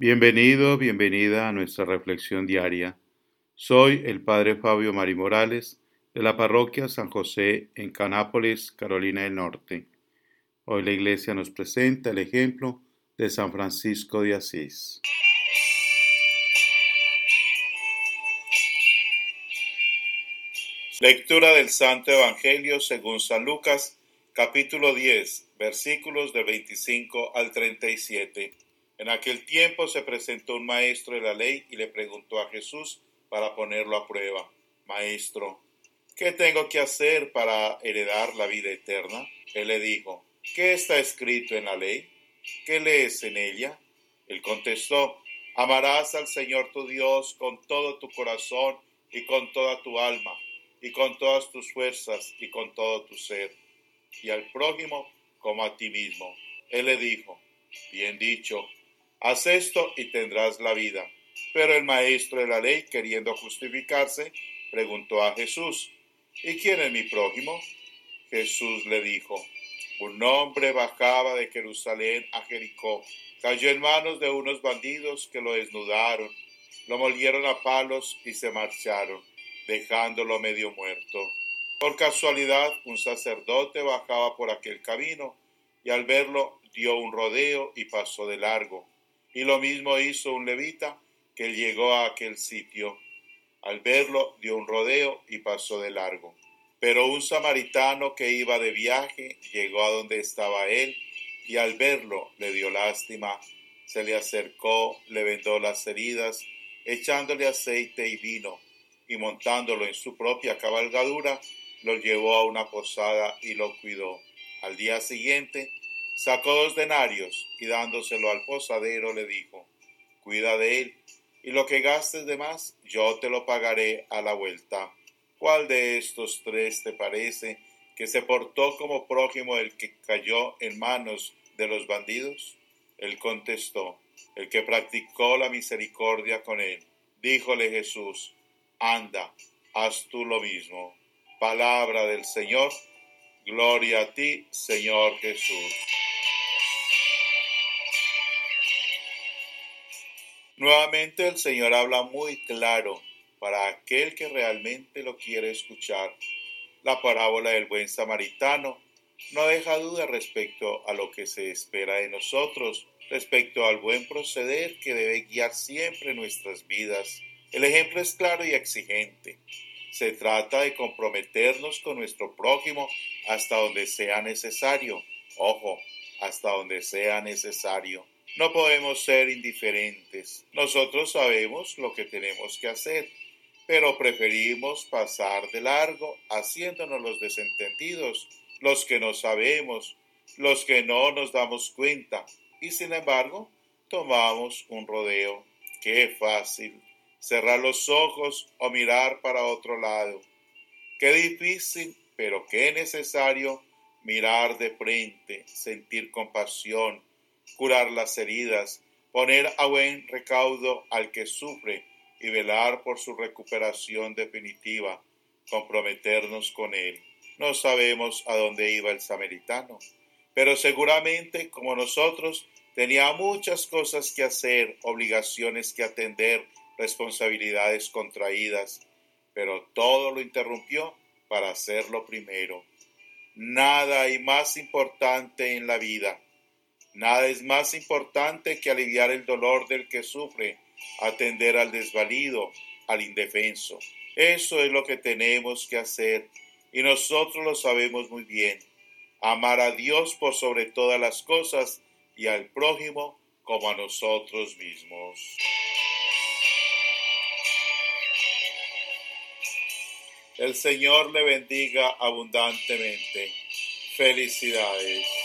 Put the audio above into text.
Bienvenido, bienvenida a nuestra reflexión diaria. Soy el Padre Fabio Mari Morales de la parroquia San José en Canápolis, Carolina del Norte. Hoy la Iglesia nos presenta el ejemplo de San Francisco de Asís. Lectura del Santo Evangelio según San Lucas, capítulo 10, versículos del 25 al 37. En aquel tiempo se presentó un maestro de la ley y le preguntó a Jesús para ponerlo a prueba, Maestro, ¿qué tengo que hacer para heredar la vida eterna? Él le dijo, ¿qué está escrito en la ley? ¿Qué lees en ella? Él contestó, amarás al Señor tu Dios con todo tu corazón y con toda tu alma y con todas tus fuerzas y con todo tu ser, y al prójimo como a ti mismo. Él le dijo, bien dicho, haz esto y tendrás la vida. Pero el maestro de la ley, queriendo justificarse, preguntó a Jesús, ¿y quién es mi prójimo? Jesús le dijo, un hombre bajaba de Jerusalén a Jericó, cayó en manos de unos bandidos que lo desnudaron, lo molieron a palos y se marcharon, dejándolo medio muerto. Por casualidad, un sacerdote bajaba por aquel camino y al verlo dio un rodeo y pasó de largo. Y lo mismo hizo un levita que llegó a aquel sitio. Al verlo dio un rodeo y pasó de largo. Pero un samaritano que iba de viaje llegó a donde estaba él y al verlo le dio lástima. Se le acercó, le vendó las heridas, echándole aceite y vino, y montándolo en su propia cabalgadura, lo llevó a una posada y lo cuidó. Al día siguiente Sacó dos denarios y dándoselo al posadero le dijo, cuida de él, y lo que gastes de más yo te lo pagaré a la vuelta. ¿Cuál de estos tres te parece que se portó como prójimo el que cayó en manos de los bandidos? Él contestó, el que practicó la misericordia con él. Díjole Jesús, anda, haz tú lo mismo. Palabra del Señor, gloria a ti, Señor Jesús. Nuevamente el Señor habla muy claro para aquel que realmente lo quiere escuchar. La parábola del buen samaritano no deja duda respecto a lo que se espera de nosotros, respecto al buen proceder que debe guiar siempre nuestras vidas. El ejemplo es claro y exigente. Se trata de comprometernos con nuestro prójimo hasta donde sea necesario. Ojo, hasta donde sea necesario. No podemos ser indiferentes. Nosotros sabemos lo que tenemos que hacer, pero preferimos pasar de largo haciéndonos los desentendidos, los que no sabemos, los que no nos damos cuenta, y sin embargo tomamos un rodeo. Qué fácil cerrar los ojos o mirar para otro lado. Qué difícil, pero qué necesario mirar de frente, sentir compasión, curar las heridas, poner a buen recaudo al que sufre y velar por su recuperación definitiva, comprometernos con él. No sabemos a dónde iba el samaritano, pero seguramente como nosotros tenía muchas cosas que hacer, obligaciones que atender, responsabilidades contraídas, pero todo lo interrumpió para hacerlo primero. Nada hay más importante en la vida Nada es más importante que aliviar el dolor del que sufre, atender al desvalido, al indefenso. Eso es lo que tenemos que hacer y nosotros lo sabemos muy bien. Amar a Dios por sobre todas las cosas y al prójimo como a nosotros mismos. El Señor le bendiga abundantemente. Felicidades.